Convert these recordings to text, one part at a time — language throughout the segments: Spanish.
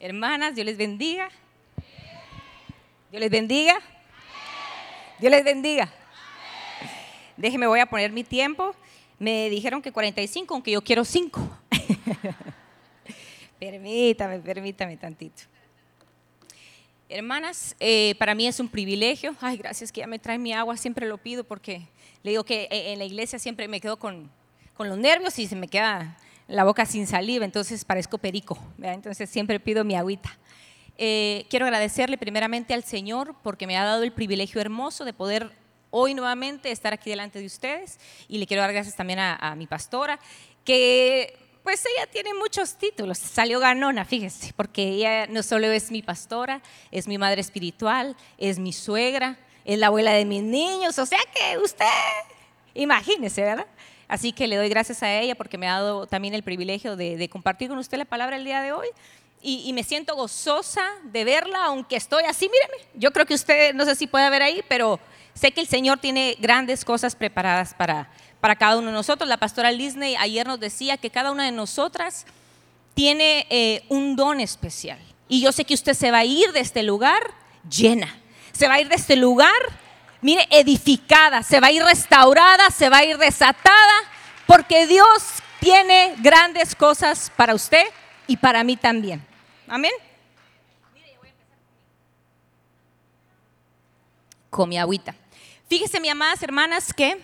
Hermanas, Dios les bendiga. Dios les bendiga. Dios les bendiga. Déjeme, voy a poner mi tiempo. Me dijeron que 45, aunque yo quiero 5. permítame, permítame tantito. Hermanas, eh, para mí es un privilegio. Ay, gracias que ya me trae mi agua, siempre lo pido porque le digo que eh, en la iglesia siempre me quedo con, con los nervios y se me queda la boca sin saliva, entonces parezco perico. Entonces siempre pido mi agüita. Eh, quiero agradecerle primeramente al Señor porque me ha dado el privilegio hermoso de poder hoy nuevamente estar aquí delante de ustedes y le quiero dar gracias también a, mi pastora que pues ella tiene muchos títulos, salió ganona, fíjese, porque ella no solo es mi pastora, es mi madre espiritual, es mi suegra, es la abuela de mis niños, o sea que usted, imagínese, ¿verdad? Así que le doy gracias a ella porque me ha dado también el privilegio de, compartir con usted la palabra el día de hoy. Y, me siento gozosa de verla, aunque estoy así, míreme. Yo creo que usted, no sé si puede ver ahí, pero sé que el Señor tiene grandes cosas preparadas para, para cada uno de nosotros. La pastora Disney ayer nos decía que cada una de nosotras tiene eh, un don especial. Y yo sé que usted se va a ir de este lugar llena. Se va a ir de este lugar mire, edificada, se va a ir restaurada, se va a ir desatada, porque Dios tiene grandes cosas para usted y para mí también. Amén. Con mi agüita. Fíjese, mi amadas hermanas, que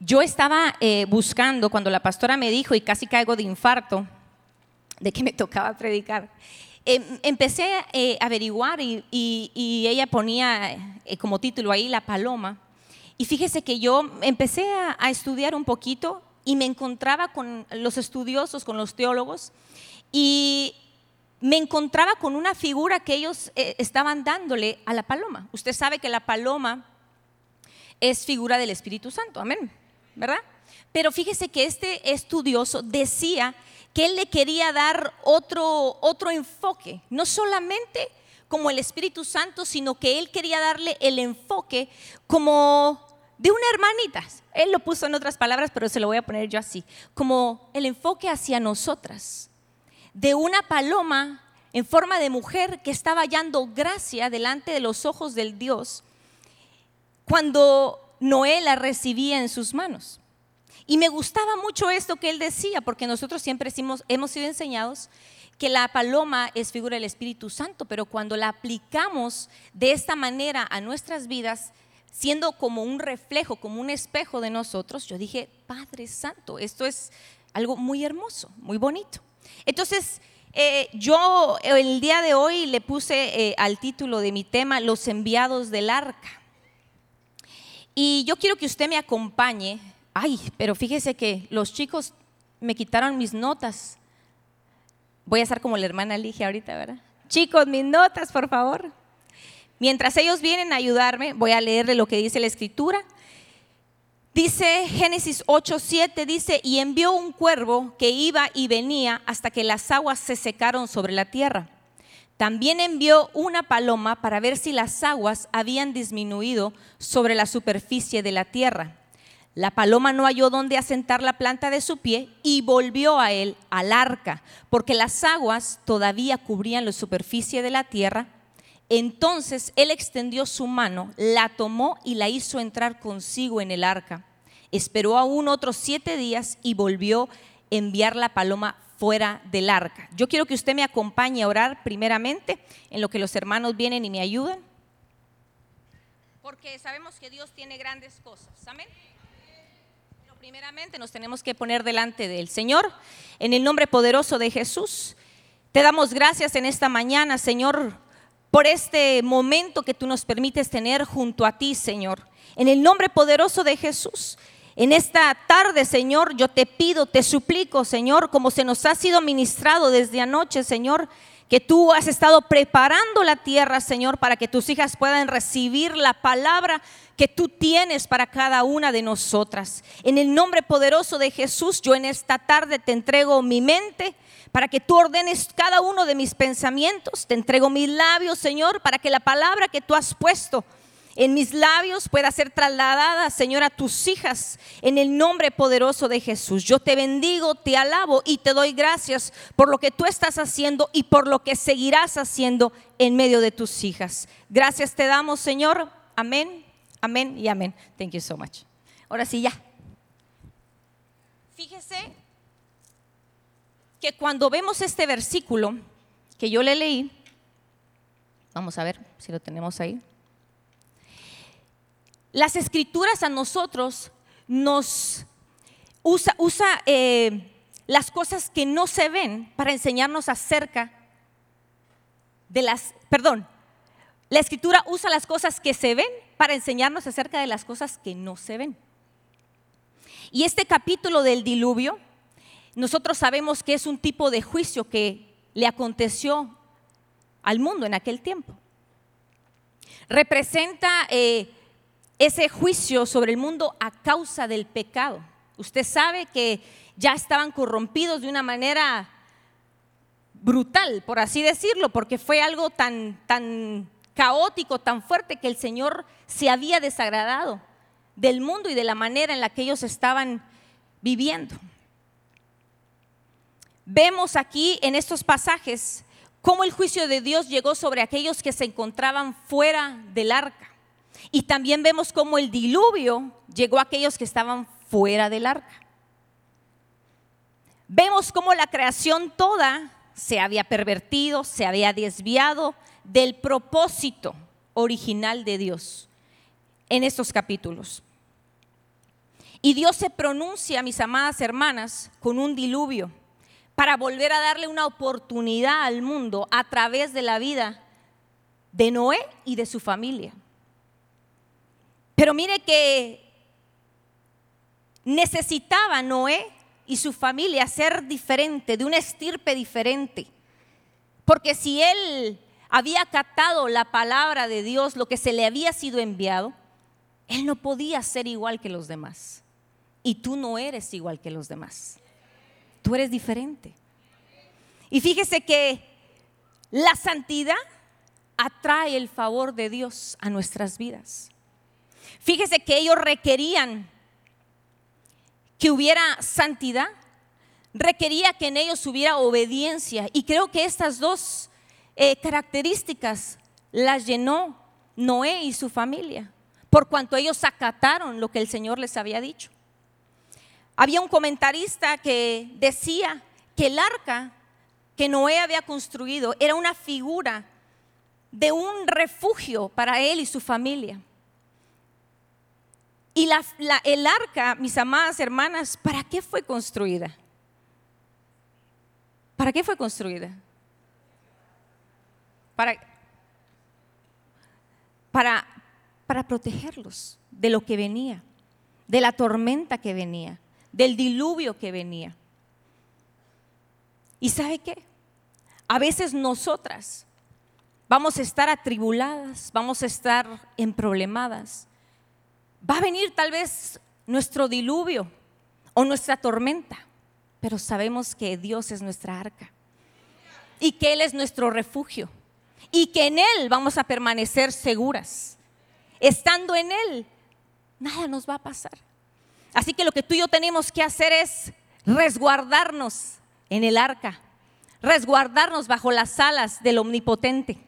yo estaba eh, buscando cuando la pastora me dijo, y casi caigo de infarto, de que me tocaba predicar. Em, empecé eh, a averiguar y, ella ponía eh, como título ahí La Paloma. Y fíjese que yo empecé a, estudiar un poquito y me encontraba con los estudiosos, con los teólogos, y me encontraba con una figura que ellos eh, estaban dándole a la paloma. Usted sabe que la paloma es figura del Espíritu Santo, amén, ¿verdad? Pero fíjese que este estudioso decía que él le quería dar otro, otro enfoque, no solamente como el Espíritu Santo, sino que él quería darle el enfoque como de una hermanita. Él lo puso en otras palabras, pero se lo voy a poner yo así, como el enfoque hacia nosotras, de una paloma en forma de mujer que estaba hallando gracia delante de los ojos del Dios cuando Noé la recibía en sus manos. Y me gustaba mucho esto que él decía, porque nosotros siempre hemos, sido enseñados que la paloma es figura del Espíritu Santo, pero cuando la aplicamos de esta manera a nuestras vidas, siendo como un reflejo, como un espejo de nosotros, yo dije, Padre Santo, esto es algo muy hermoso, muy bonito. Entonces, eh, yo el día de hoy le puse eh, al título de mi tema, Los enviados del arca. Y yo quiero que usted me acompañe ay, pero fíjese que los chicos me quitaron mis notas. Voy a estar como la hermana Ligia ahorita, ¿verdad? Chicos, mis notas, por favor. Mientras ellos vienen a ayudarme, voy a leerle lo que dice la escritura. Dice Génesis 8, 7, dice, y envió un cuervo que iba y venía hasta que las aguas se secaron sobre la tierra. También envió una paloma para ver si las aguas habían disminuido sobre la superficie de la tierra. La paloma no halló dónde asentar la planta de su pie y volvió a él, al arca, porque las aguas todavía cubrían la superficie de la tierra. Entonces él extendió su mano, la tomó y la hizo entrar consigo en el arca. Esperó aún otros siete días y volvió a enviar la paloma fuera del arca. Yo quiero que usted me acompañe a orar primeramente en lo que los hermanos vienen y me ayudan. Porque sabemos que Dios tiene grandes cosas. Amén primeramente nos tenemos que poner delante del Señor. En el nombre poderoso de Jesús, te damos gracias en esta mañana, Señor, por este momento que tú nos permites tener junto a ti, Señor. En el nombre poderoso de Jesús. En esta tarde, Señor, yo te pido, te suplico, Señor, como se nos ha sido ministrado desde anoche, Señor, que tú has estado preparando la tierra, Señor, para que tus hijas puedan recibir la palabra que tú tienes para cada una de nosotras. En el nombre poderoso de Jesús, yo en esta tarde te entrego mi mente para que tú ordenes cada uno de mis pensamientos. Te entrego mis labios, Señor, para que la palabra que tú has puesto en mis labios pueda ser trasladada, Señor, a tus hijas en el nombre poderoso de Jesús. Yo te bendigo, te alabo y te doy gracias por lo que tú estás haciendo y por lo que seguirás haciendo en medio de tus hijas. Gracias te damos, Señor. Amén, amén y amén. Thank you so much. Ahora sí, ya. Fíjese que cuando vemos este versículo que yo le leí, vamos a ver si lo tenemos ahí. Las escrituras a nosotros nos usa, usa eh, las cosas que no se ven para enseñarnos acerca de las, perdón, la escritura usa las cosas que se ven para enseñarnos acerca de las cosas que no se ven. Y este capítulo del diluvio, nosotros sabemos que es un tipo de juicio que le aconteció al mundo en aquel tiempo. Representa eh, ese juicio sobre el mundo a causa del pecado. Usted sabe que ya estaban corrompidos de una manera brutal, por así decirlo, porque fue algo tan, tan caótico, tan fuerte que el Señor se había desagradado del mundo y de la manera en la que ellos estaban viviendo. Vemos aquí en estos pasajes cómo el juicio de Dios llegó sobre aquellos que se encontraban fuera del arca. Y también vemos cómo el diluvio llegó a aquellos que estaban fuera del arca. Vemos cómo la creación toda se había pervertido, se había desviado del propósito original de Dios en estos capítulos. Y Dios se pronuncia, mis amadas hermanas, con un diluvio para volver a darle una oportunidad al mundo a través de la vida de Noé y de su familia. Pero mire que necesitaba Noé y su familia ser diferente, de una estirpe diferente. Porque si él había acatado la palabra de Dios, lo que se le había sido enviado, él no podía ser igual que los demás. Y tú no eres igual que los demás. Tú eres diferente. Y fíjese que la santidad atrae el favor de Dios a nuestras vidas. Fíjese que ellos requerían que hubiera santidad, requería que en ellos hubiera obediencia. Y creo que estas dos eh, características las llenó Noé y su familia, por cuanto ellos acataron lo que el Señor les había dicho. Había un comentarista que decía que el arca que Noé había construido era una figura de un refugio para él y su familia. Y el arca, mis amadas hermanas, ¿para qué fue construida? ¿Para qué fue construida? Para, para, para protegerlos de lo que venía, de la tormenta que venía, del diluvio que venía. ¿Y sabe qué? A veces nosotras vamos a estar atribuladas, vamos a estar emproblemadas Va a venir tal vez nuestro diluvio o nuestra tormenta, pero sabemos que Dios es nuestra arca y que Él es nuestro refugio y que en Él vamos a permanecer seguras. Estando en Él, nada nos va a pasar. Así que lo que tú y yo tenemos que hacer es resguardarnos en el arca, resguardarnos bajo las alas del Omnipotente.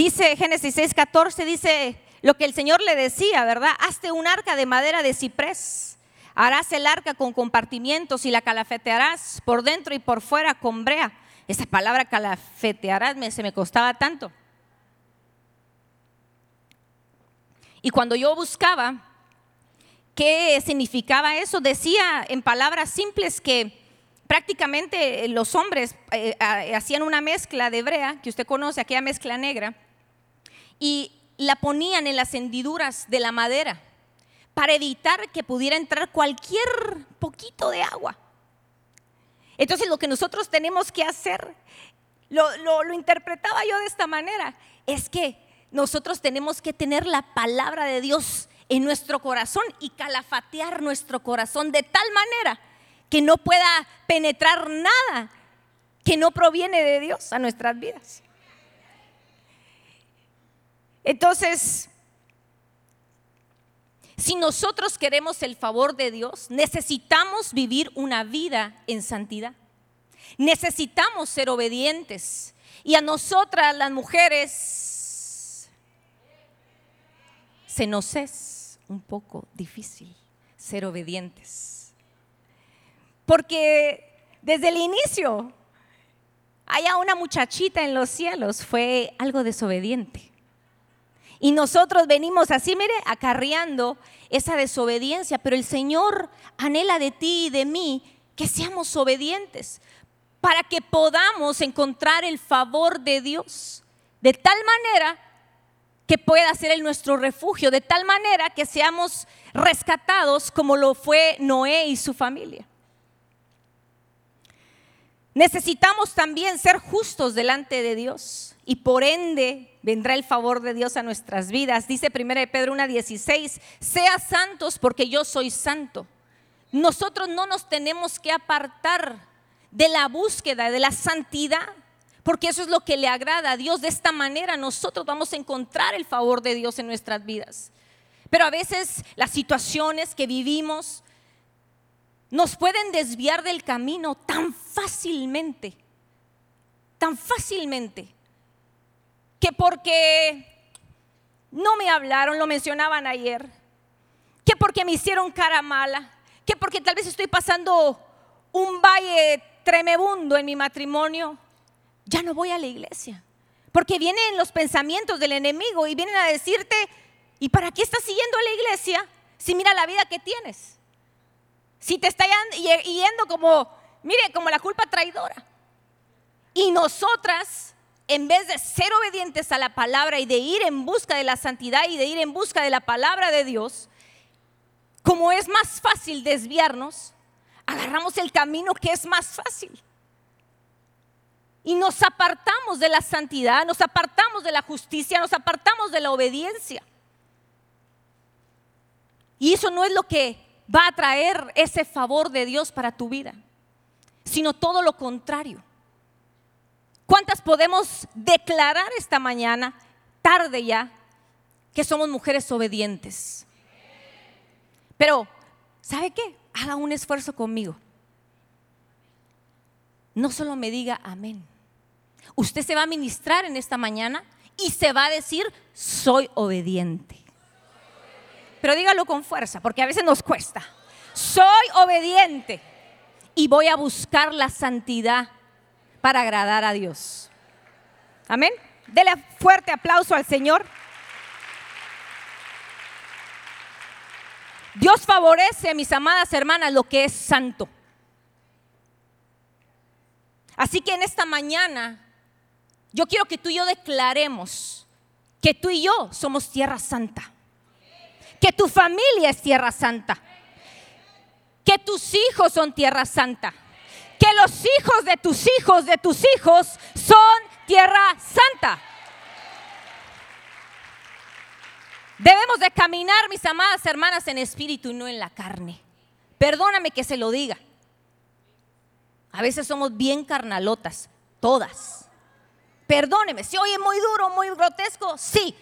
Dice Génesis 6:14, dice lo que el Señor le decía, ¿verdad? Hazte un arca de madera de ciprés. Harás el arca con compartimientos y la calafetearás por dentro y por fuera con brea. Esa palabra calafetearás se me costaba tanto. Y cuando yo buscaba qué significaba eso, decía en palabras simples que prácticamente los hombres eh, hacían una mezcla de brea, que usted conoce, aquella mezcla negra, y la ponían en las hendiduras de la madera para evitar que pudiera entrar cualquier poquito de agua. Entonces lo que nosotros tenemos que hacer, lo, lo, interpretaba yo de esta manera, es que nosotros tenemos que tener la palabra de Dios en nuestro corazón y calafatear nuestro corazón de tal manera que no pueda penetrar nada que no proviene de Dios a nuestras vidas. Entonces, si nosotros queremos el favor de Dios, necesitamos vivir una vida en santidad. Necesitamos ser obedientes. Y a nosotras, las mujeres, se nos es un poco difícil ser obedientes. Porque desde el inicio, haya una muchachita en los cielos, fue algo desobediente. Y nosotros venimos así, mire, acarreando esa desobediencia, pero el Señor anhela de ti y de mí que seamos obedientes para que podamos encontrar el favor de Dios de tal manera que pueda ser el nuestro refugio, de tal manera que seamos rescatados como lo fue Noé y su familia. Necesitamos también ser justos delante de Dios y por ende vendrá el favor de Dios a nuestras vidas. Dice 1 Pedro 1.16, sea santos porque yo soy santo. Nosotros no nos tenemos que apartar de la búsqueda, de la santidad, porque eso es lo que le agrada a Dios. De esta manera nosotros vamos a encontrar el favor de Dios en nuestras vidas. Pero a veces las situaciones que vivimos nos pueden desviar del camino tan fácilmente, tan fácilmente, que porque no me hablaron, lo mencionaban ayer, que porque me hicieron cara mala, que porque tal vez estoy pasando un valle tremebundo en mi matrimonio, ya no voy a la iglesia. Porque vienen los pensamientos del enemigo y vienen a decirte, ¿y para qué estás siguiendo a la iglesia si mira la vida que tienes? Si te está yendo como, mire, como la culpa traidora. Y nosotras, en vez de ser obedientes a la palabra y de ir en busca de la santidad y de ir en busca de la palabra de Dios, como es más fácil desviarnos, agarramos el camino que es más fácil. Y nos apartamos de la santidad, nos apartamos de la justicia, nos apartamos de la obediencia. Y eso no es lo que va a traer ese favor de Dios para tu vida, sino todo lo contrario. ¿Cuántas podemos declarar esta mañana, tarde ya, que somos mujeres obedientes? Pero, ¿sabe qué? haga un esfuerzo conmigo. No solo me diga amén. Usted se va a ministrar en esta mañana y se va a decir, soy obediente. Pero dígalo con fuerza, porque a veces nos cuesta. Soy obediente y voy a buscar la santidad para agradar a Dios. Amén. Dele fuerte aplauso al Señor. Dios favorece, mis amadas hermanas, lo que es santo. Así que en esta mañana yo quiero que tú y yo declaremos que tú y yo somos tierra santa. Que tu familia es tierra santa. Que tus hijos son tierra santa. Que los hijos de tus hijos de tus hijos son tierra santa. Debemos de caminar, mis amadas hermanas, en espíritu y no en la carne. Perdóname que se lo diga. A veces somos bien carnalotas, todas. Perdóneme, si oye muy duro, muy grotesco, sí,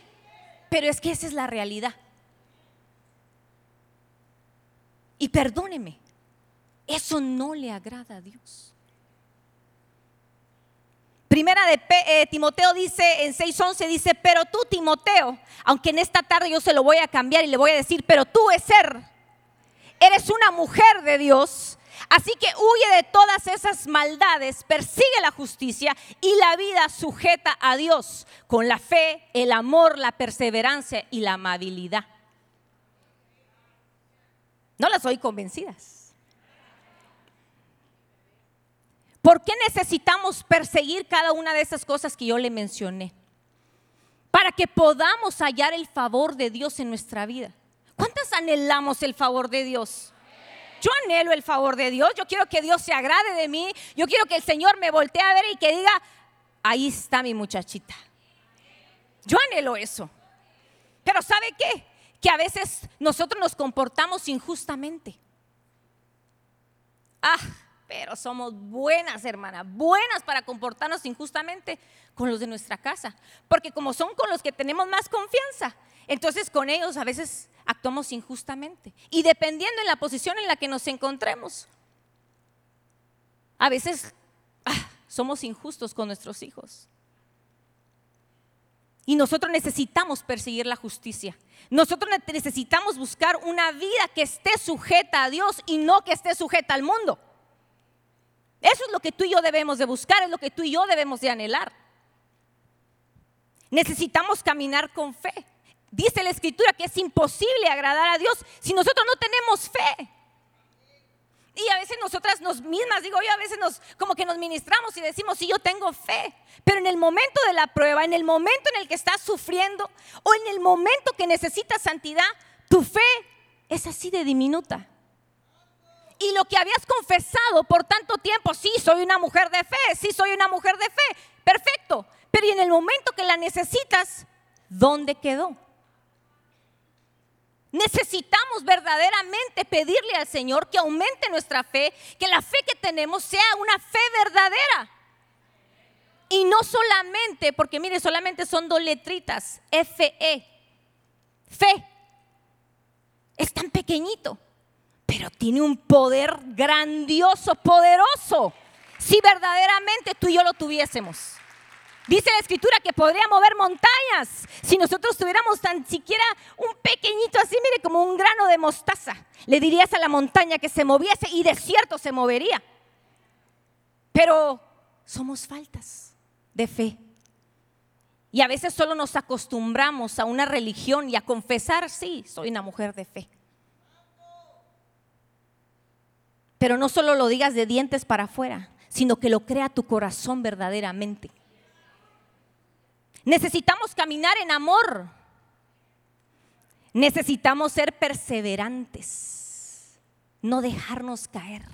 pero es que esa es la realidad. Y perdóneme, eso no le agrada a Dios. Primera de eh, Timoteo dice en 6:11 dice, "Pero tú Timoteo, aunque en esta tarde yo se lo voy a cambiar y le voy a decir, pero tú es ser eres una mujer de Dios, así que huye de todas esas maldades, persigue la justicia y la vida sujeta a Dios con la fe, el amor, la perseverancia y la amabilidad." No las oí convencidas. ¿Por qué necesitamos perseguir cada una de esas cosas que yo le mencioné? Para que podamos hallar el favor de Dios en nuestra vida. ¿Cuántas anhelamos el favor de Dios? Yo anhelo el favor de Dios, yo quiero que Dios se agrade de mí, yo quiero que el Señor me voltee a ver y que diga, ahí está mi muchachita. Yo anhelo eso. Pero ¿sabe qué? Que a veces nosotros nos comportamos injustamente. Ah, pero somos buenas, hermana, buenas para comportarnos injustamente con los de nuestra casa. Porque como son con los que tenemos más confianza, entonces con ellos a veces actuamos injustamente. Y dependiendo en la posición en la que nos encontremos, a veces ah, somos injustos con nuestros hijos. Y nosotros necesitamos perseguir la justicia. Nosotros necesitamos buscar una vida que esté sujeta a Dios y no que esté sujeta al mundo. Eso es lo que tú y yo debemos de buscar, es lo que tú y yo debemos de anhelar. Necesitamos caminar con fe. Dice la escritura que es imposible agradar a Dios si nosotros no tenemos fe. Y a veces nosotras nos mismas, digo yo, a veces nos como que nos ministramos y decimos, sí, yo tengo fe. Pero en el momento de la prueba, en el momento en el que estás sufriendo o en el momento que necesitas santidad, tu fe es así de diminuta. Y lo que habías confesado por tanto tiempo, sí, soy una mujer de fe, sí, soy una mujer de fe, perfecto. Pero en el momento que la necesitas, ¿dónde quedó? Necesitamos verdaderamente pedirle al Señor que aumente nuestra fe, que la fe que tenemos sea una fe verdadera. Y no solamente, porque mire, solamente son dos letritas, F-E, fe. Es tan pequeñito, pero tiene un poder grandioso, poderoso. Si verdaderamente tú y yo lo tuviésemos. Dice la escritura que podría mover montañas si nosotros tuviéramos tan siquiera un pequeñito así, mire, como un grano de mostaza. Le dirías a la montaña que se moviese y de cierto se movería. Pero somos faltas de fe. Y a veces solo nos acostumbramos a una religión y a confesar, sí, soy una mujer de fe. Pero no solo lo digas de dientes para afuera, sino que lo crea tu corazón verdaderamente. Necesitamos caminar en amor. Necesitamos ser perseverantes, no dejarnos caer.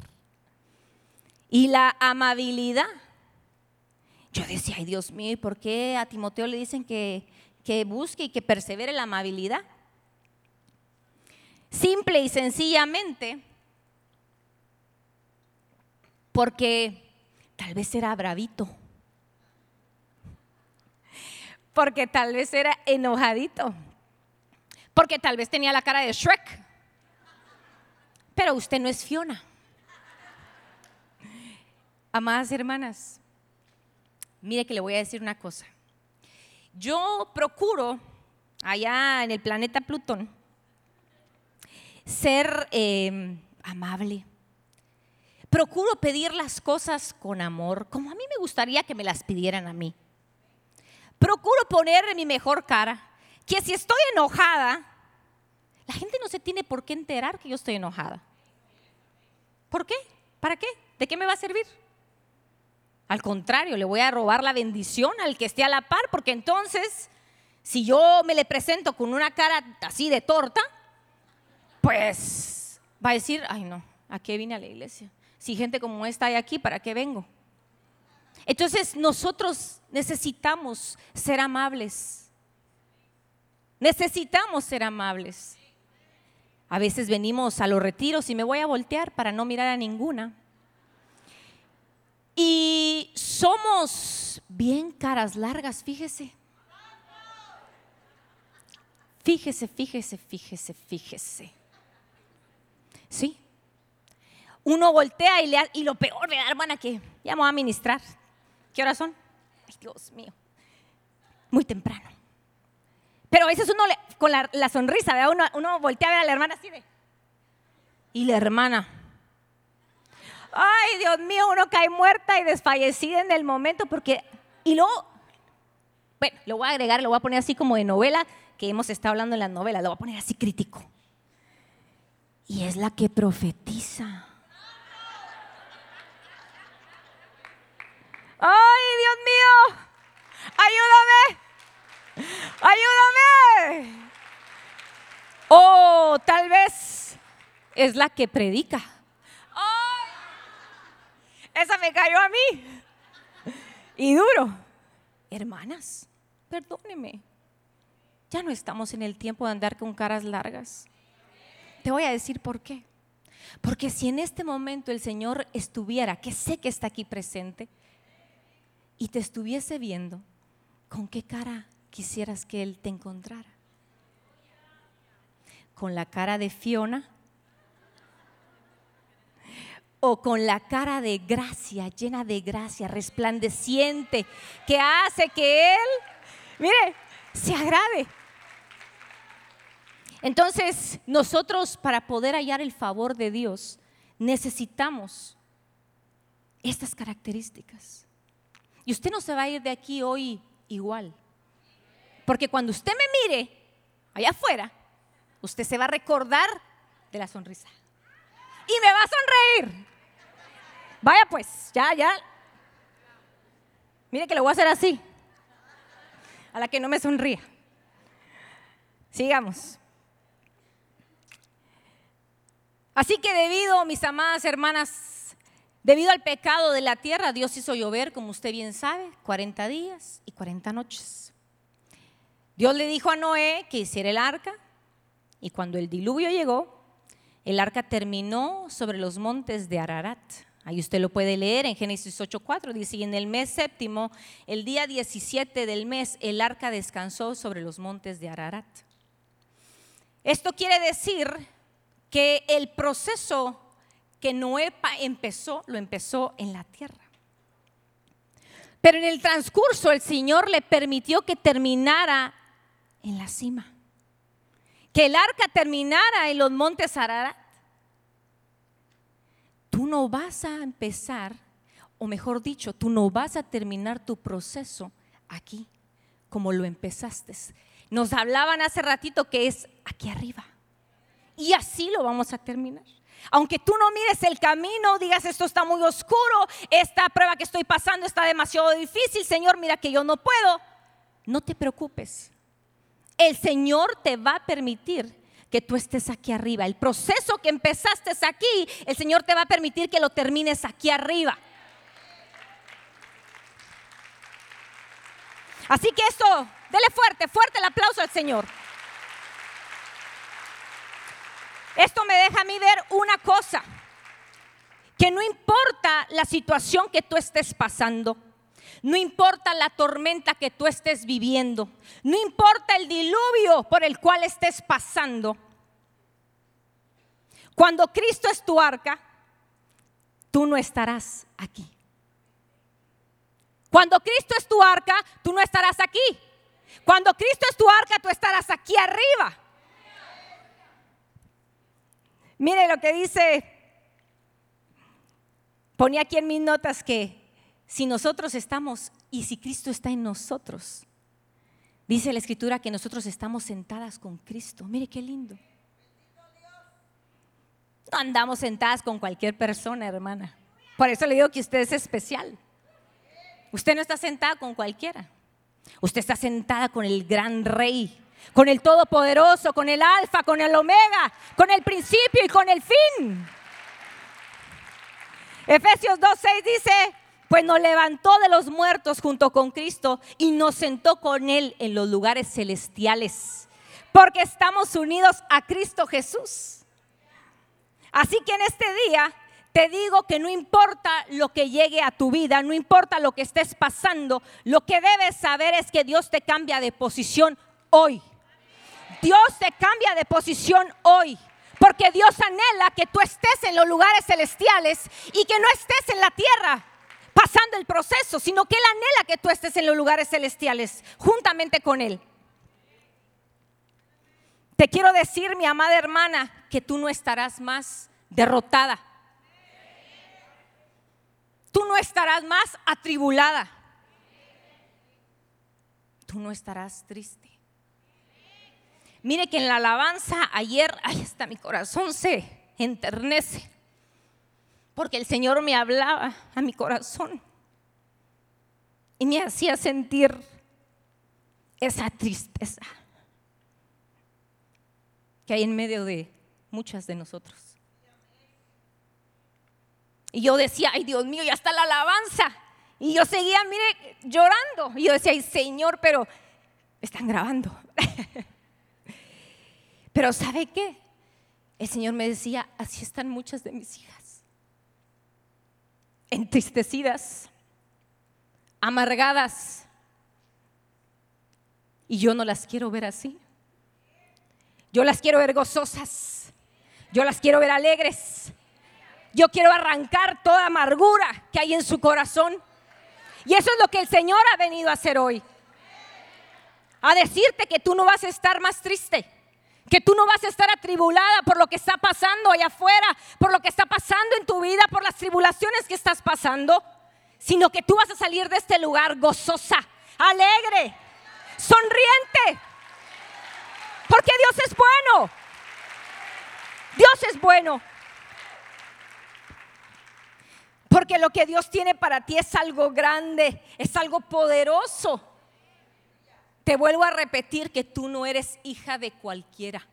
Y la amabilidad. Yo decía, ay Dios mío, ¿y por qué a Timoteo le dicen que, que busque y que persevere la amabilidad? Simple y sencillamente, porque tal vez era bravito porque tal vez era enojadito, porque tal vez tenía la cara de Shrek, pero usted no es Fiona. Amadas hermanas, mire que le voy a decir una cosa. Yo procuro allá en el planeta Plutón ser em, amable. Procuro pedir las cosas con amor, como a mí me gustaría que me las pidieran a mí procuro poner mi mejor cara. Que si estoy enojada, la gente no se tiene por qué enterar que yo estoy enojada. ¿Por qué? ¿Para qué? ¿De qué me va a servir? Al contrario, le voy a robar la bendición al que esté a la par, porque entonces, si yo me le presento con una cara así de torta, pues va a decir, ay no, ¿a qué vine a la iglesia? Si gente como esta hay aquí, ¿para qué vengo? Entonces nosotros necesitamos ser amables. Necesitamos ser amables. A veces venimos a los retiros y me voy a voltear para no mirar a ninguna. Y somos bien caras largas, fíjese. Fíjese, fíjese, fíjese, fíjese. Sí. Uno voltea y, le, y lo peor, da hermana, que ya me a ministrar. ¿Qué horas son? Ay, Dios mío. Muy temprano. Pero a veces uno con la, sonrisa, Uno, uno voltea a ver a la hermana así de. Y la hermana. Ay, Dios mío, uno cae muerta y desfallecida en el momento porque. Y luego. Bueno, lo voy a agregar, lo voy a poner así como de novela, que hemos estado hablando en las novelas, lo voy a poner así crítico. Y es la que profetiza. ¡Ay, Dios mío! ¡Ayúdame! ¡Ayúdame! O tal vez es la que predica. ¡Ay! Esa me cayó a mí. Y duro. Hermanas, perdóneme. Ya no estamos en el tiempo de andar con caras largas. Te voy a decir por qué. Porque si en este momento el Señor estuviera, que sé que está aquí presente, y te estuviese viendo, ¿con qué cara quisieras que Él te encontrara? ¿Con la cara de Fiona? ¿O con la cara de gracia, llena de gracia, resplandeciente, que hace que Él, mire, se agrade? Entonces, nosotros para poder hallar el favor de Dios, necesitamos estas características. Y usted no se va a ir de aquí hoy igual. Porque cuando usted me mire allá afuera, usted se va a recordar de la sonrisa. Y me va a sonreír. Vaya pues, ya, ya. Mire que lo voy a hacer así. A la que no me sonría. Sigamos. Así que debido, mis amadas hermanas, Debido al pecado de la tierra, Dios hizo llover, como usted bien sabe, 40 días y 40 noches. Dios le dijo a Noé que hiciera el arca y cuando el diluvio llegó, el arca terminó sobre los montes de Ararat. Ahí usted lo puede leer en Génesis 8:4. Dice, y en el mes séptimo, el día 17 del mes, el arca descansó sobre los montes de Ararat. Esto quiere decir que el proceso que Noé empezó, lo empezó en la tierra. Pero en el transcurso el Señor le permitió que terminara en la cima. Que el arca terminara en los montes Ararat. Tú no vas a empezar, o mejor dicho, tú no vas a terminar tu proceso aquí, como lo empezaste. Nos hablaban hace ratito que es aquí arriba. Y así lo vamos a terminar. Aunque tú no mires el camino, digas esto está muy oscuro, esta prueba que estoy pasando está demasiado difícil, Señor, mira que yo no puedo. No te preocupes. El Señor te va a permitir que tú estés aquí arriba. El proceso que empezaste aquí, el Señor te va a permitir que lo termines aquí arriba. Así que esto, dele fuerte, fuerte el aplauso al Señor. Esto me deja a mí ver una cosa, que no importa la situación que tú estés pasando, no importa la tormenta que tú estés viviendo, no importa el diluvio por el cual estés pasando, cuando Cristo es tu arca, tú no estarás aquí. Cuando Cristo es tu arca, tú no estarás aquí. Cuando Cristo es tu arca, tú estarás aquí arriba. Mire lo que dice, ponía aquí en mis notas que si nosotros estamos y si Cristo está en nosotros, dice la escritura que nosotros estamos sentadas con Cristo. Mire qué lindo. No andamos sentadas con cualquier persona, hermana. Por eso le digo que usted es especial. Usted no está sentada con cualquiera. Usted está sentada con el gran rey con el Todopoderoso, con el Alfa, con el Omega, con el principio y con el fin. Efesios 2.6 dice, pues nos levantó de los muertos junto con Cristo y nos sentó con Él en los lugares celestiales, porque estamos unidos a Cristo Jesús. Así que en este día te digo que no importa lo que llegue a tu vida, no importa lo que estés pasando, lo que debes saber es que Dios te cambia de posición hoy. Dios te cambia de posición hoy. Porque Dios anhela que tú estés en los lugares celestiales y que no estés en la tierra pasando el proceso, sino que Él anhela que tú estés en los lugares celestiales juntamente con Él. Te quiero decir, mi amada hermana, que tú no estarás más derrotada. Tú no estarás más atribulada. Tú no estarás triste. Mire que en la alabanza ayer, ahí está mi corazón se enternece. Porque el Señor me hablaba a mi corazón y me hacía sentir esa tristeza que hay en medio de muchas de nosotros. Y yo decía, ay Dios mío, ya está la alabanza. Y yo seguía, mire, llorando. Y yo decía, ay Señor, pero están grabando. Pero ¿sabe qué? el Señor me decía, así están muchas de mis hijas, entristecidas, amargadas, y yo no las quiero ver así. Yo las quiero ver gozosas, yo las quiero ver alegres, yo quiero arrancar toda amargura que hay en su corazón. Y eso es lo que el Señor ha venido a hacer hoy. A decirte que tú no vas a estar más triste que tú no vas a estar atribulada por lo que está pasando allá afuera, por lo que está pasando en tu vida, por las tribulaciones que estás pasando, sino que tú vas a salir de este lugar gozosa, alegre, sonriente, porque Dios es bueno. Dios es bueno. Porque lo que Dios tiene para ti es algo grande, es algo poderoso. Te vuelvo a repetir que tú no eres hija de cualquiera.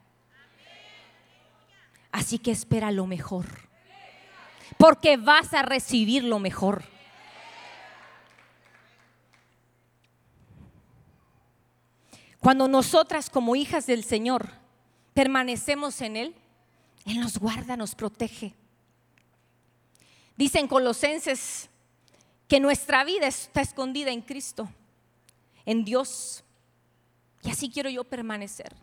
Así que espera lo mejor. Porque vas a recibir lo mejor. Cuando nosotras como hijas del Señor permanecemos en Él, Él nos guarda, nos protege. Dicen Colosenses que nuestra vida está escondida en Cristo, en Dios. Y así quiero yo permanecer.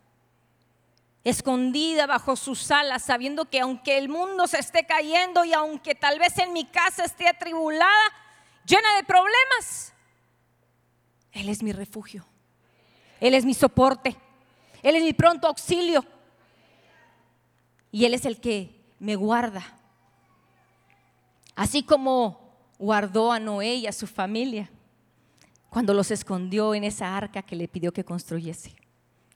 Escondida bajo sus alas, sabiendo que aunque el mundo se esté cayendo y aunque tal vez en mi casa esté atribulada, llena de problemas, Él es mi refugio. Él es mi soporte. Él es mi pronto auxilio. Y Él es el que me guarda. Así como guardó a Noé y a su familia cuando los escondió en esa arca que le pidió que construyese.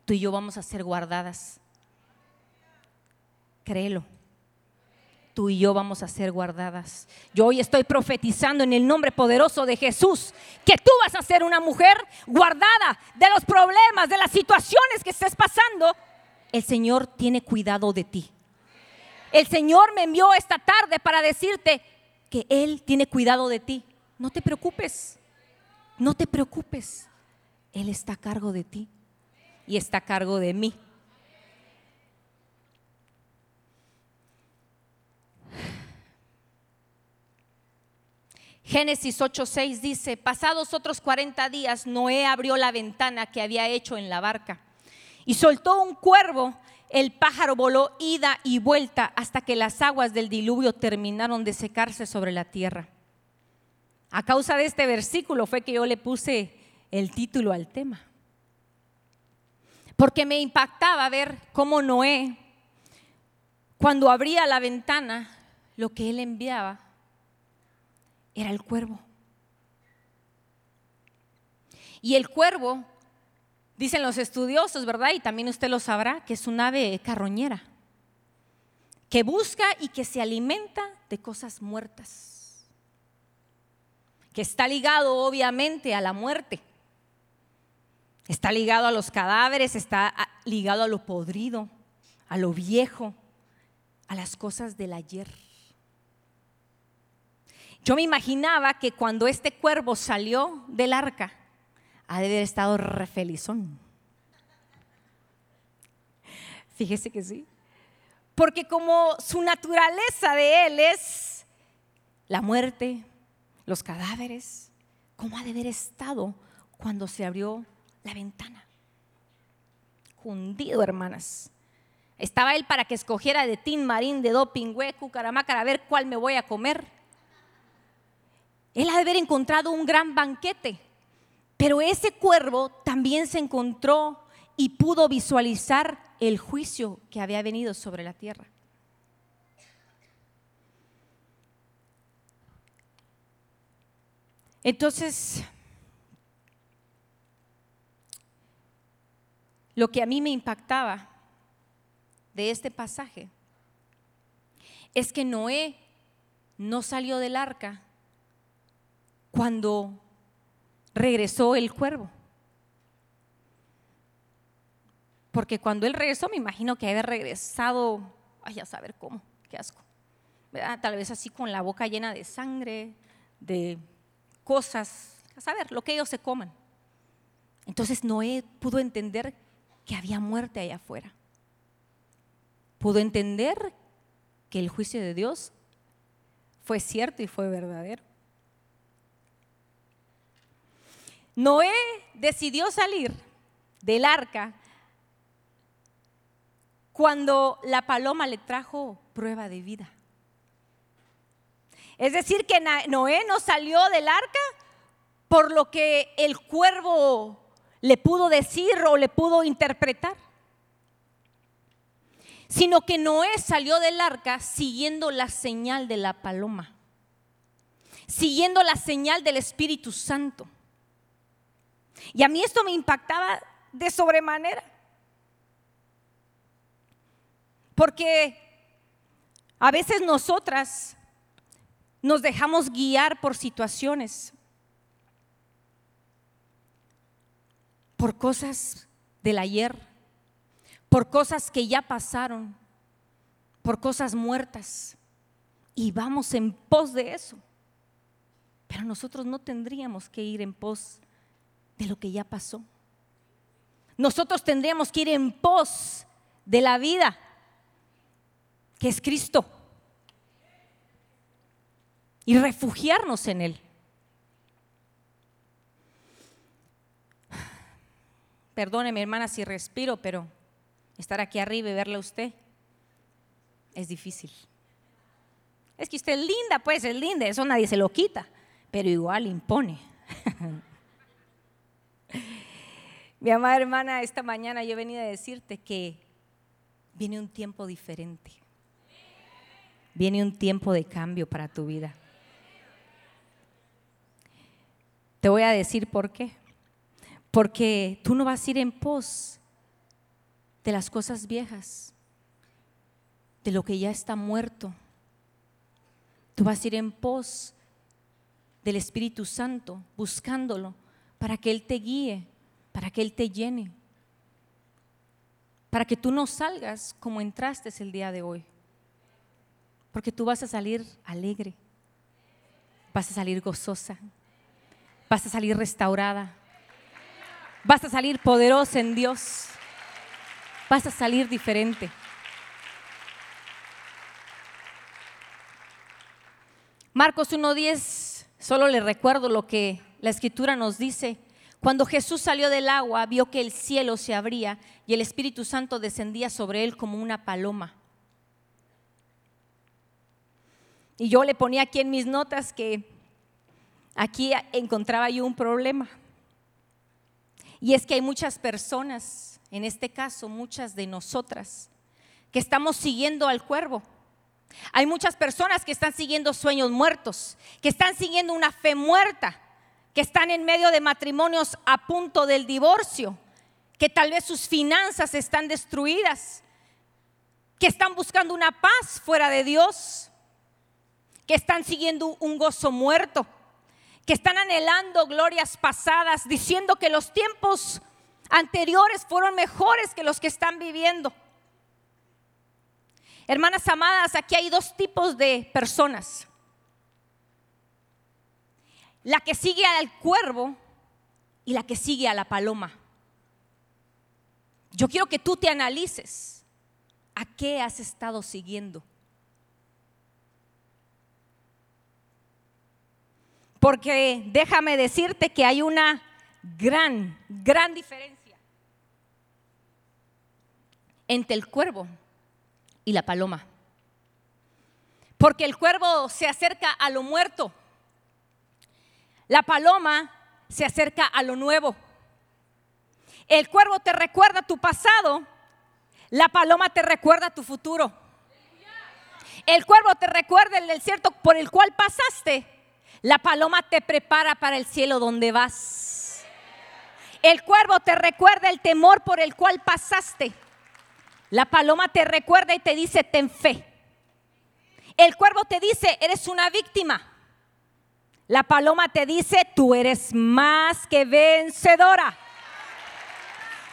Tú y yo vamos a ser guardadas. Créelo. Tú y yo vamos a ser guardadas. Yo hoy estoy profetizando en el nombre poderoso de Jesús que tú vas a ser una mujer guardada de los problemas, de las situaciones que estés pasando. El Señor tiene cuidado de ti. El Señor me envió esta tarde para decirte que Él tiene cuidado de ti. No te preocupes. No te preocupes, Él está a cargo de ti y está a cargo de mí. Génesis 8:6 dice, pasados otros 40 días, Noé abrió la ventana que había hecho en la barca y soltó un cuervo. El pájaro voló ida y vuelta hasta que las aguas del diluvio terminaron de secarse sobre la tierra. A causa de este versículo fue que yo le puse el título al tema. Porque me impactaba ver cómo Noé, cuando abría la ventana, lo que él enviaba era el cuervo. Y el cuervo, dicen los estudiosos, ¿verdad? Y también usted lo sabrá, que es un ave carroñera, que busca y que se alimenta de cosas muertas que está ligado obviamente a la muerte. Está ligado a los cadáveres, está ligado a lo podrido, a lo viejo, a las cosas del ayer. Yo me imaginaba que cuando este cuervo salió del arca, ha de haber estado refelizón. Fíjese que sí. Porque como su naturaleza de él es la muerte, los cadáveres, cómo ha de haber estado cuando se abrió la ventana. Hundido, hermanas. Estaba él para que escogiera de tin marín, de doping, hueco, caramácara, a ver cuál me voy a comer. Él ha de haber encontrado un gran banquete, pero ese cuervo también se encontró y pudo visualizar el juicio que había venido sobre la tierra. Entonces, lo que a mí me impactaba de este pasaje es que Noé no salió del arca cuando regresó el cuervo. Porque cuando él regresó, me imagino que había regresado, ay, a saber cómo, qué asco. Tal vez así con la boca llena de sangre, de cosas, a saber, lo que ellos se coman. Entonces Noé pudo entender que había muerte allá afuera. pudo entender que el juicio de Dios fue cierto y fue verdadero. Noé decidió salir del arca cuando la paloma le trajo prueba de vida. Es decir, que Noé no salió del arca por lo que el cuervo le pudo decir o le pudo interpretar, sino que Noé salió del arca siguiendo la señal de la paloma, siguiendo la señal del Espíritu Santo. Y a mí esto me impactaba de sobremanera. Porque a veces nosotras nos dejamos guiar por situaciones, por cosas del ayer, por cosas que ya pasaron, por cosas muertas. Y vamos en pos de eso. Pero nosotros no tendríamos que ir en pos de lo que ya pasó. Nosotros tendríamos que ir en pos de la vida, que es Cristo, y refugiarnos en Él. Perdóneme, hermana, si respiro, pero estar aquí arriba y verle a usted es difícil. Es que usted es linda, pues es linda, eso nadie se lo quita, pero igual impone. Mi amada hermana, esta mañana yo he venido a decirte que viene un tiempo diferente. Viene un tiempo de cambio para tu vida. Te voy a decir por qué. Porque tú no vas a ir en pos de las cosas viejas, de lo que ya está muerto. Tú vas a ir en pos del Espíritu Santo, buscándolo, para que Él te guíe, para que Él te llene, para que tú no salgas como entraste el día de hoy, porque tú vas a salir alegre, vas a salir gozosa, vas a salir restaurada, vas a salir poderosa en Dios, vas a salir diferente. Marcos 1.10, solo le recuerdo lo que la escritura nos dice. Cuando Jesús salió del agua, vio que el cielo se abría y el Espíritu Santo descendía sobre él como una paloma. Y yo le ponía aquí en mis notas que aquí encontraba yo un problema. Y es que hay muchas personas, en este caso muchas de nosotras, que estamos siguiendo al cuervo. Hay muchas personas que están siguiendo sueños muertos, que están siguiendo una fe muerta que están en medio de matrimonios a punto del divorcio, que tal vez sus finanzas están destruidas, que están buscando una paz fuera de Dios, que están siguiendo un gozo muerto, que están anhelando glorias pasadas, diciendo que los tiempos anteriores fueron mejores que los que están viviendo. Hermanas amadas, aquí hay dos tipos de personas la que sigue al cuervo y la que sigue a la paloma. Yo quiero que tú te analices a qué has estado siguiendo. Porque déjame decirte que hay una gran, gran diferencia entre el cuervo y la paloma. Porque el cuervo se acerca a lo muerto la paloma se acerca a lo nuevo. El cuervo te recuerda tu pasado. La paloma te recuerda tu futuro. El cuervo te recuerda el desierto por el cual pasaste. La paloma te prepara para el cielo donde vas. El cuervo te recuerda el temor por el cual pasaste. La paloma te recuerda y te dice, ten fe. El cuervo te dice, eres una víctima. La paloma te dice, tú eres más que vencedora.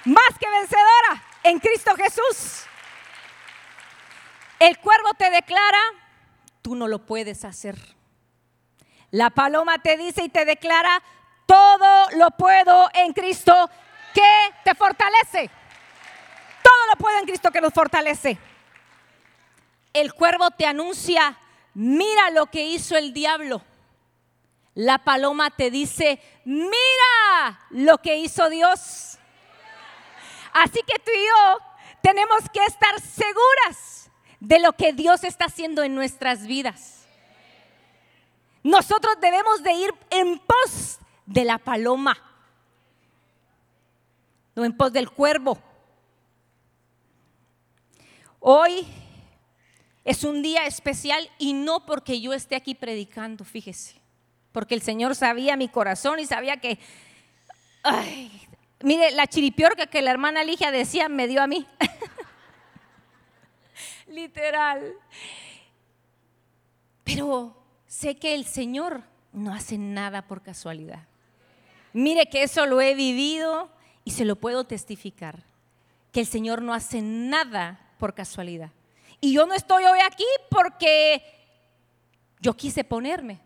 Más que vencedora en Cristo Jesús. El cuervo te declara, tú no lo puedes hacer. La paloma te dice y te declara, todo lo puedo en Cristo que te fortalece. Todo lo puedo en Cristo que nos fortalece. el cuervo te anuncia, mira lo que hizo el diablo. La paloma te dice, mira lo que hizo Dios. Así que tú y yo tenemos que estar seguras de lo que Dios está haciendo en nuestras vidas. Nosotros debemos de ir en pos de la paloma, no en pos del cuervo. Hoy es un día especial y no porque yo esté aquí predicando, fíjese, porque el Señor sabía mi corazón y sabía que, mire, la chiripiorca que la hermana Ligia decía me dio a mí. Literal. Pero sé que el Señor no hace nada por casualidad. Mire que eso lo he vivido y se lo puedo testificar, que el Señor no hace nada por casualidad. Y yo no estoy hoy aquí porque yo quise ponerme,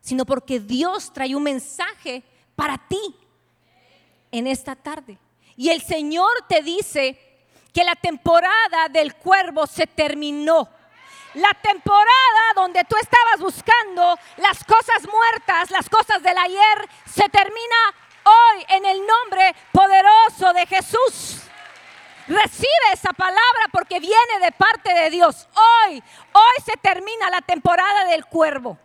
sino porque Dios trae un mensaje para ti en esta tarde. Y el Señor te dice que la temporada del cuervo se terminó. La temporada donde tú estabas buscando las cosas muertas, las cosas del ayer, se termina hoy en el nombre poderoso de Jesús. Recibe esa palabra porque viene de parte de Dios. Hoy, hoy se termina la temporada del cuervo.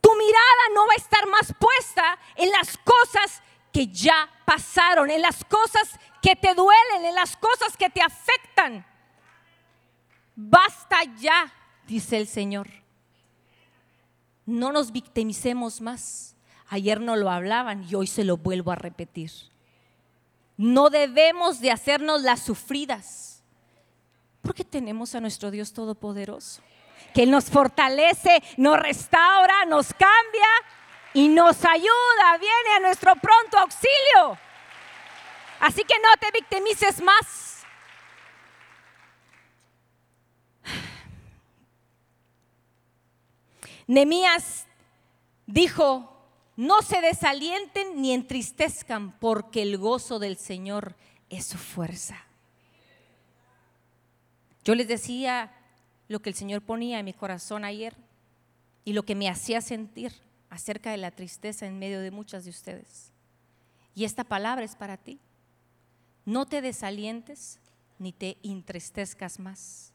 Tu mirada no va a estar más puesta en las cosas que ya pasaron, en las cosas que te duelen, en las cosas que te afectan. Basta ya, dice el Señor. No nos victimicemos más. Ayer no lo hablaban y hoy se lo vuelvo a repetir. No debemos de hacernos las sufridas, porque tenemos a nuestro Dios Todopoderoso, que nos fortalece, nos restaura, nos cambia y nos ayuda, viene a nuestro pronto auxilio. Así que no te victimices más. Nemías dijo, no se desalienten ni entristezcan, porque el gozo del Señor es su fuerza. Yo les decía lo que el Señor ponía en mi corazón ayer y lo que me hacía sentir acerca de la tristeza en medio de muchas de ustedes. Y esta palabra es para ti. No te desalientes ni te entristezcas más,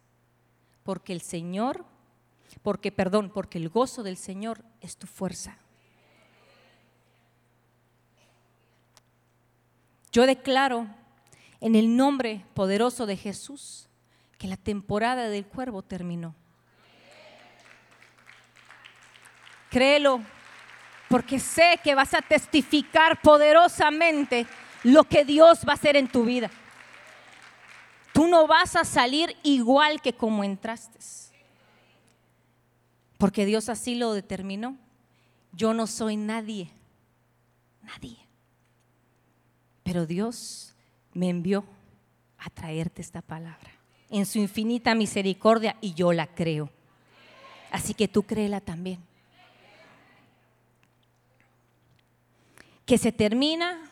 porque el Señor, porque perdón, porque el gozo del Señor es tu fuerza. Yo declaro en el nombre poderoso de Jesús que la temporada del cuervo terminó. Créelo, porque sé que vas a testificar poderosamente lo que Dios va a hacer en tu vida. Tú no vas a salir igual que como entraste, porque Dios así lo determinó. Yo no soy nadie, nadie. Pero Dios me envió a traerte esta palabra en su infinita misericordia y yo la creo. Así que tú créela también. Que se termina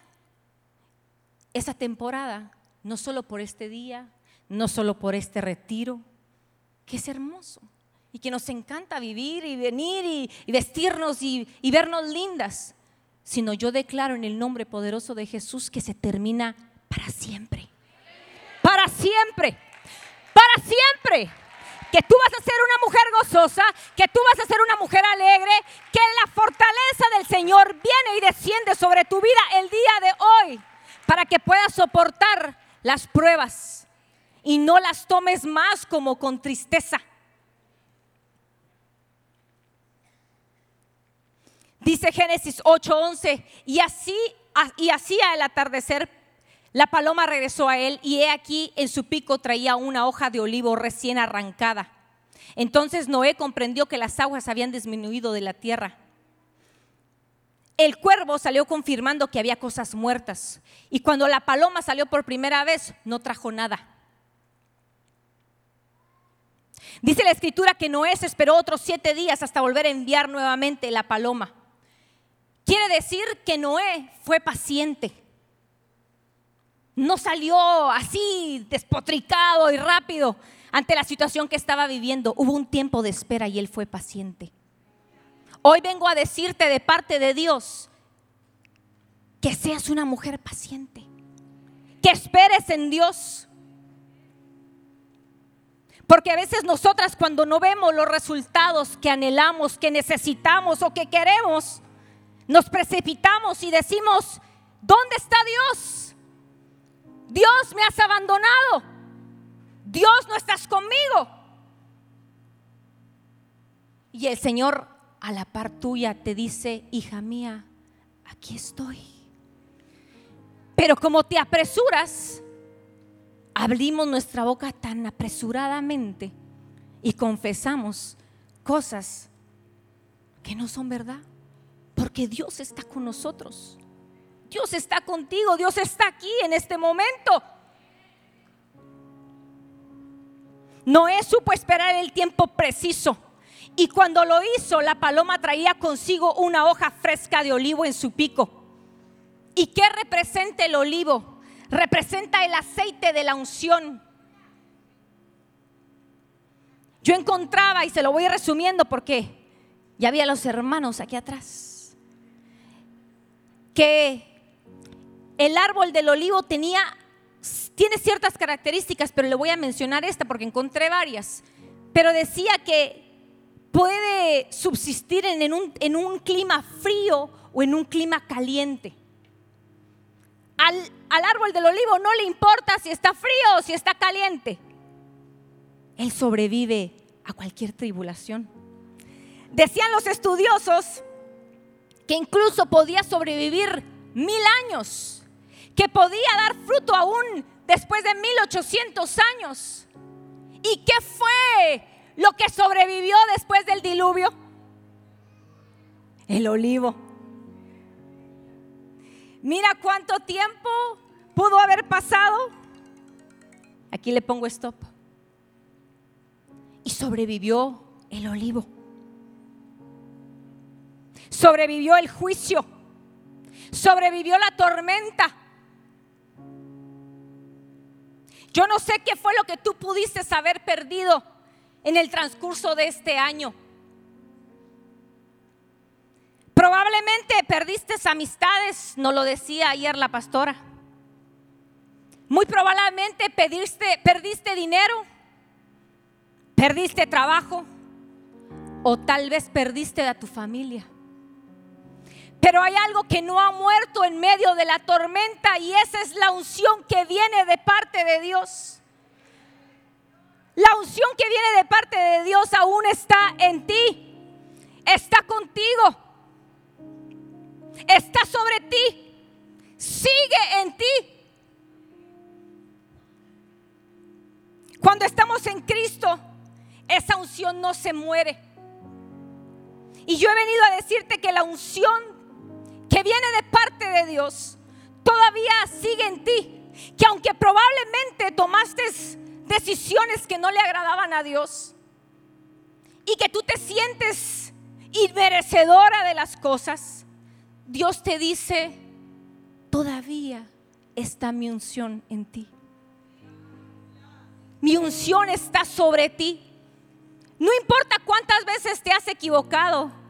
esa temporada, no solo por este día, no solo por este retiro, que es hermoso y que nos encanta vivir y venir y, vestirnos y vernos lindas sino yo declaro en el nombre poderoso de Jesús que se termina para siempre. Para siempre. Para siempre. Que tú vas a ser una mujer gozosa, que tú vas a ser una mujer alegre, que la fortaleza del Señor viene y desciende sobre tu vida el día de hoy para que puedas soportar las pruebas y no las tomes más como con tristeza Dice Génesis 8:11, y así, y así al atardecer la paloma regresó a él y he aquí en su pico traía una hoja de olivo recién arrancada. Entonces Noé comprendió que las aguas habían disminuido de la tierra. El cuervo salió confirmando que había cosas muertas y cuando la paloma salió por primera vez no trajo nada. Dice la escritura que Noé se esperó otros siete días hasta volver a enviar nuevamente la paloma. Quiere decir que Noé fue paciente. No salió así despotricado y rápido ante la situación que estaba viviendo. Hubo un tiempo de espera y él fue paciente. Hoy vengo a decirte de parte de Dios que seas una mujer paciente, que esperes en Dios. Porque a veces nosotras cuando no vemos los resultados que anhelamos, que necesitamos o que queremos, nos precipitamos y decimos, ¿dónde está Dios? Dios me has abandonado. Dios no estás conmigo. Y el Señor a la par tuya te dice, hija mía, aquí estoy. Pero como te apresuras, abrimos nuestra boca tan apresuradamente y confesamos cosas que no son verdad. Porque Dios está con nosotros. Dios está contigo. Dios está aquí en este momento. Noé supo esperar el tiempo preciso. Y cuando lo hizo, la paloma traía consigo una hoja fresca de olivo en su pico. ¿Y qué representa el olivo? Representa el aceite de la unción. Yo encontraba, y se lo voy resumiendo porque ya había los hermanos aquí atrás, que el árbol del olivo tenía tiene ciertas características, pero le voy a mencionar esta porque encontré varias. Pero decía que puede subsistir en, un, en un clima frío o en un clima caliente. Al, al, árbol del olivo no le importa si está frío o si está caliente. Él sobrevive a cualquier tribulación. Decían los estudiosos que incluso podía sobrevivir mil años, que podía dar fruto aún después de 1800 años. ¿Y qué fue lo que sobrevivió después del diluvio? El olivo. Mira cuánto tiempo pudo haber pasado. Aquí le pongo stop. Y sobrevivió el olivo. Sobrevivió el juicio. Sobrevivió la tormenta. Yo no sé qué fue lo que tú pudiste haber perdido en el transcurso de este año. Probablemente perdiste amistades, nos lo decía ayer la pastora. Muy probablemente perdiste, perdiste dinero, perdiste trabajo o tal vez perdiste a tu familia. Pero hay algo que no ha muerto en medio de la tormenta y esa es la unción que viene de parte de Dios. La unción que viene de parte de Dios aún está en ti. Está contigo. Está sobre ti. Sigue en ti. Cuando estamos en Cristo, esa unción no se muere. Y yo he venido a decirte que la unción que viene de parte de Dios todavía sigue en ti. Que aunque probablemente tomaste decisiones que no le agradaban a Dios y que tú te sientes inmerecedora de las cosas, Dios te dice, todavía está mi unción en ti. Mi unción está sobre ti. No importa cuántas veces te has equivocado.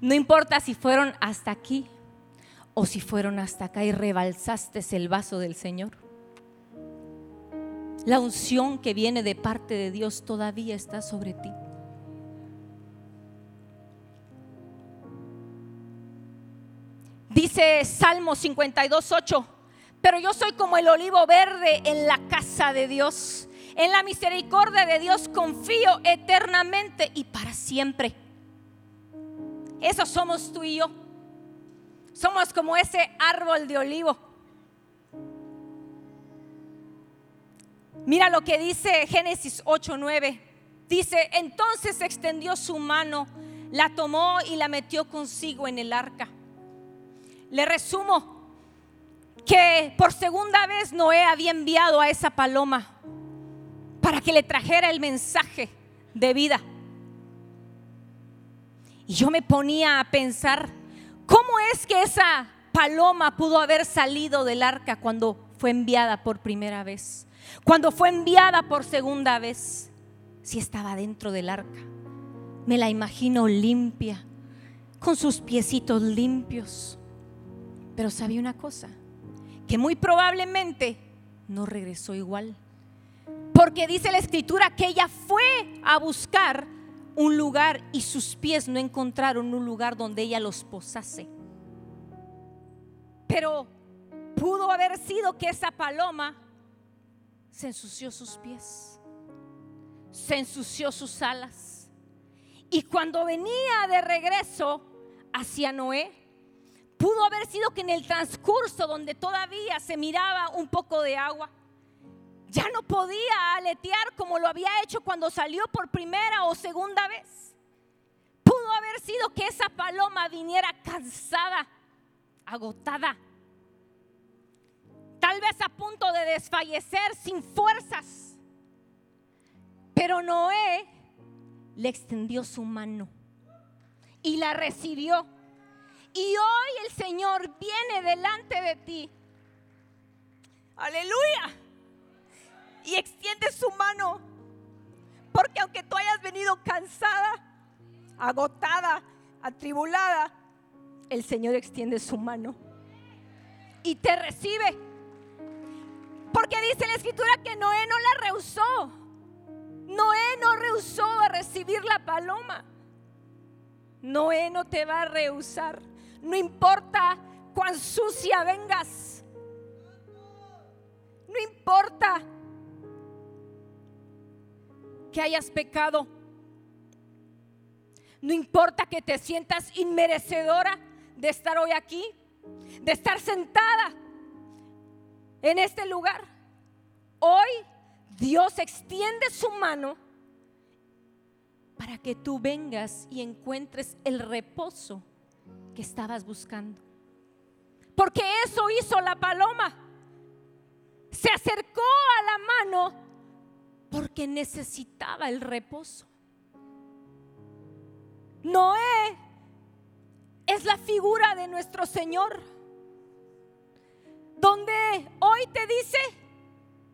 No importa si fueron hasta aquí o si fueron hasta acá y rebalsaste el vaso del Señor. La unción que viene de parte de Dios todavía está sobre ti. Dice Salmo 52, 8, pero yo soy como el olivo verde en la casa de Dios. En la misericordia de Dios confío eternamente y para siempre. Eso somos tú y yo. Somos como ese árbol de olivo. Mira lo que dice Génesis 8:9. Dice, entonces extendió su mano, la tomó y la metió consigo en el arca. Le resumo que por segunda vez Noé había enviado a esa paloma para que le trajera el mensaje de vida. Y yo me ponía a pensar, ¿cómo es que esa paloma pudo haber salido del arca cuando fue enviada por primera vez? Cuando fue enviada por segunda vez, si estaba dentro del arca. Me la imagino limpia, con sus piecitos limpios. Pero sabía una cosa, que muy probablemente no regresó igual. Porque dice la escritura que ella fue a buscar un lugar y sus pies no encontraron un lugar donde ella los posase. Pero pudo haber sido que esa paloma se ensució sus pies, se ensució sus alas. Y cuando venía de regreso hacia Noé, pudo haber sido que en el transcurso donde todavía se miraba un poco de agua, ya no podía aletear como lo había hecho cuando salió por primera o segunda vez. Pudo haber sido que esa paloma viniera cansada, agotada, tal vez a punto de desfallecer sin fuerzas. Pero Noé le extendió su mano y la recibió. Y hoy el Señor viene delante de ti. Aleluya y extiende su mano. Porque aunque tú hayas venido cansada, agotada, atribulada, el Señor extiende su mano y te recibe. Porque dice la escritura que Noé no la rehusó. Noé no rehusó a recibir la paloma. Noé no te va a rehusar. No importa cuán sucia vengas. No importa que hayas pecado. No importa que te sientas inmerecedora de estar hoy aquí, de estar sentada en este lugar. Hoy Dios extiende su mano para que tú vengas y encuentres el reposo que estabas buscando. Porque eso hizo la paloma. Se acercó a la mano porque necesitaba el reposo. Noé es la figura de nuestro Señor, donde hoy te dice,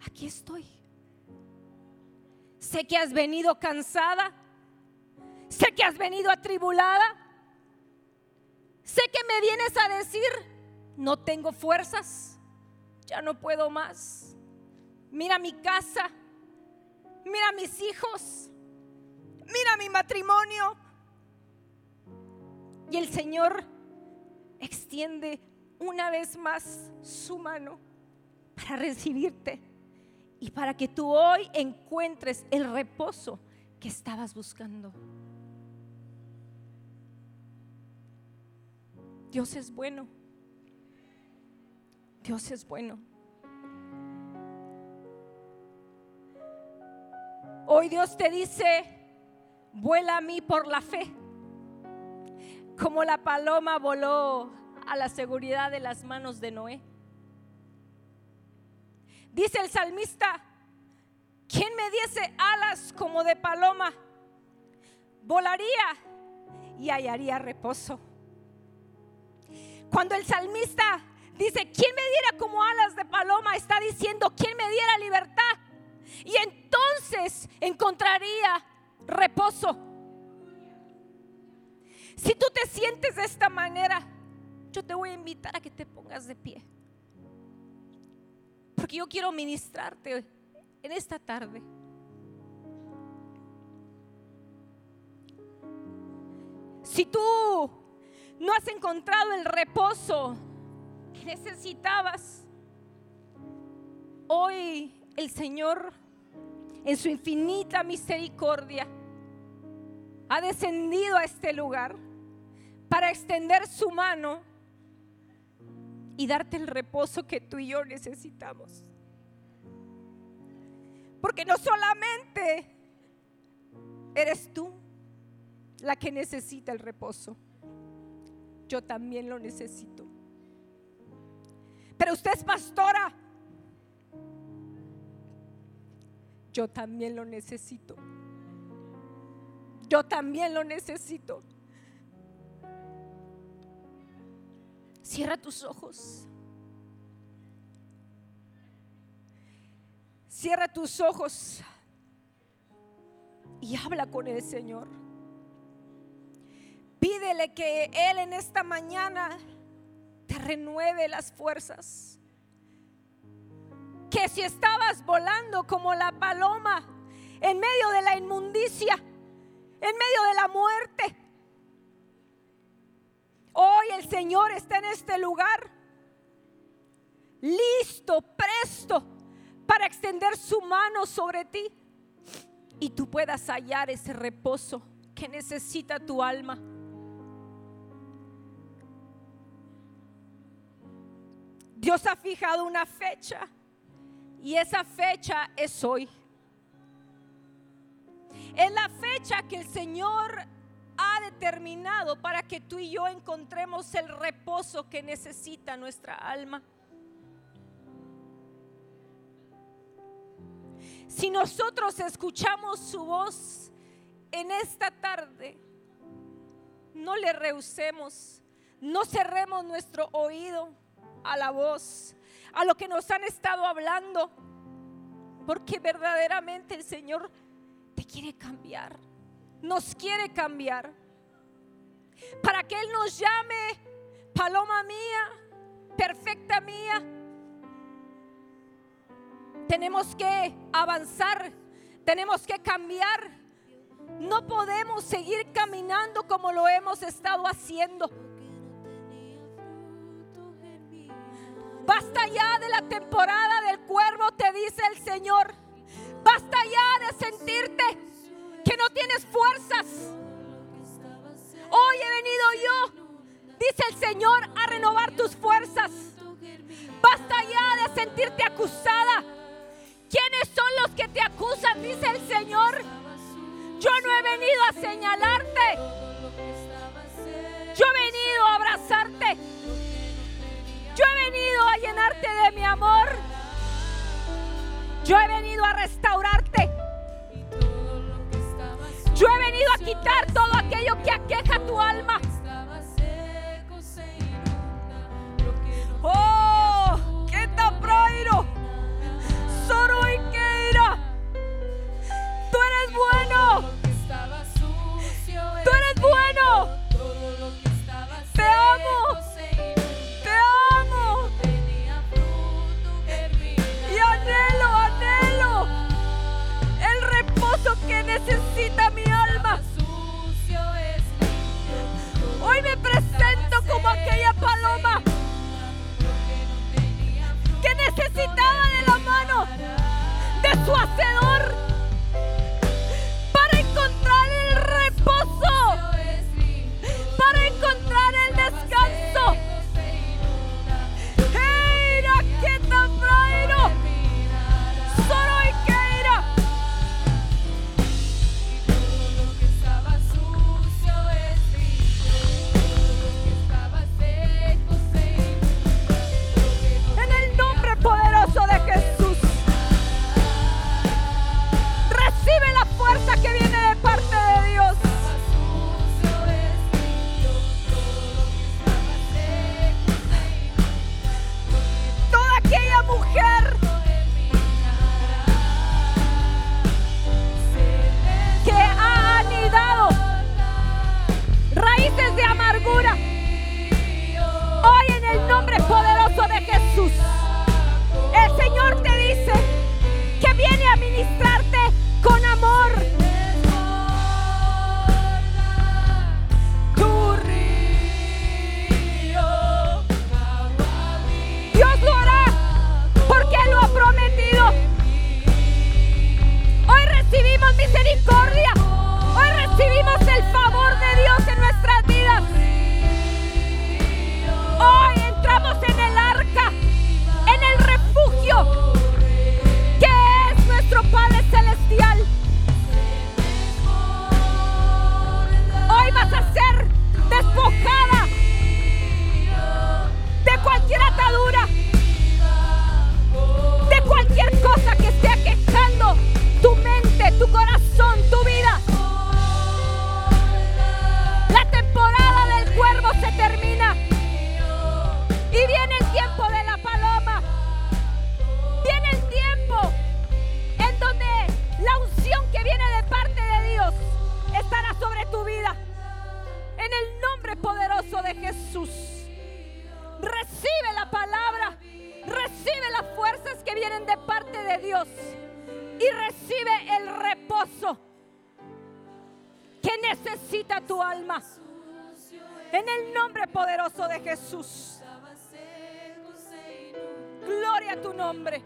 aquí estoy. Sé que has venido cansada, sé que has venido atribulada, sé que me vienes a decir, no tengo fuerzas, ya no puedo más. Mira mi casa, mira mis hijos, mira mi matrimonio. Y el Señor extiende una vez más su mano para recibirte y para que tú hoy encuentres el reposo que estabas buscando. Dios es bueno. Dios es bueno. Hoy Dios te dice, vuela a mí por la fe, como la paloma voló a la seguridad de las manos de Noé. Dice el salmista, ¿quién me diese alas como de paloma? Volaría y hallaría reposo. Cuando el salmista dice, ¿quién me diera como alas de paloma? Está diciendo, ¿quién me diera libertad? Y entonces encontraría reposo. Si tú te sientes de esta manera, yo te voy a invitar a que te pongas de pie. Porque yo quiero ministrarte en esta tarde. Si tú no has encontrado el reposo que necesitabas, hoy el Señor en su infinita misericordia, ha descendido a este lugar para extender su mano y darte el reposo que tú y yo necesitamos. Porque no solamente eres tú la que necesita el reposo, yo también lo necesito. Pero usted es pastora yo también lo necesito. Yo también lo necesito. Cierra tus ojos. Cierra tus ojos y habla con el Señor. Pídele que Él en esta mañana te renueve las fuerzas. Que si estabas volando como la paloma en medio de la inmundicia, en medio de la muerte, hoy el Señor está en este lugar, listo, presto para extender su mano sobre ti y tú puedas hallar ese reposo que necesita tu alma. Dios ha fijado una fecha y esa fecha es hoy. Es la fecha que el Señor ha determinado para que tú y yo encontremos el reposo que necesita nuestra alma. Si nosotros escuchamos su voz en esta tarde, no le rehusemos, no cerremos nuestro oído a la voz, a lo que nos han estado hablando, porque verdaderamente el Señor te quiere cambiar, nos quiere cambiar, para que Él nos llame paloma mía, perfecta mía. Tenemos que avanzar, tenemos que cambiar. No podemos seguir caminando como lo hemos estado haciendo. Basta ya de la temporada del cuervo, te dice el Señor. Basta ya de sentirte que no tienes fuerzas. Hoy he venido yo, dice el Señor, a renovar tus fuerzas. Basta ya de sentirte acusada. ¿Quiénes son los que te acusan? Dice el Señor. Yo no he venido a señalarte. Amor. Yo he venido a restaurarte. Yo he venido a quitar todo aquello que aqueja tu alma. raíces de amargura. Hoy en el nombre poderoso de Jesús, el Señor te dice que viene a ministrarte con amor. Dios lo porque lo ha prometido. Hoy recibimos misericordia. Hoy recibimos el favor de Dios Dios y recibe el reposo que necesita tu alma. En el nombre poderoso de Jesús. Gloria a tu nombre.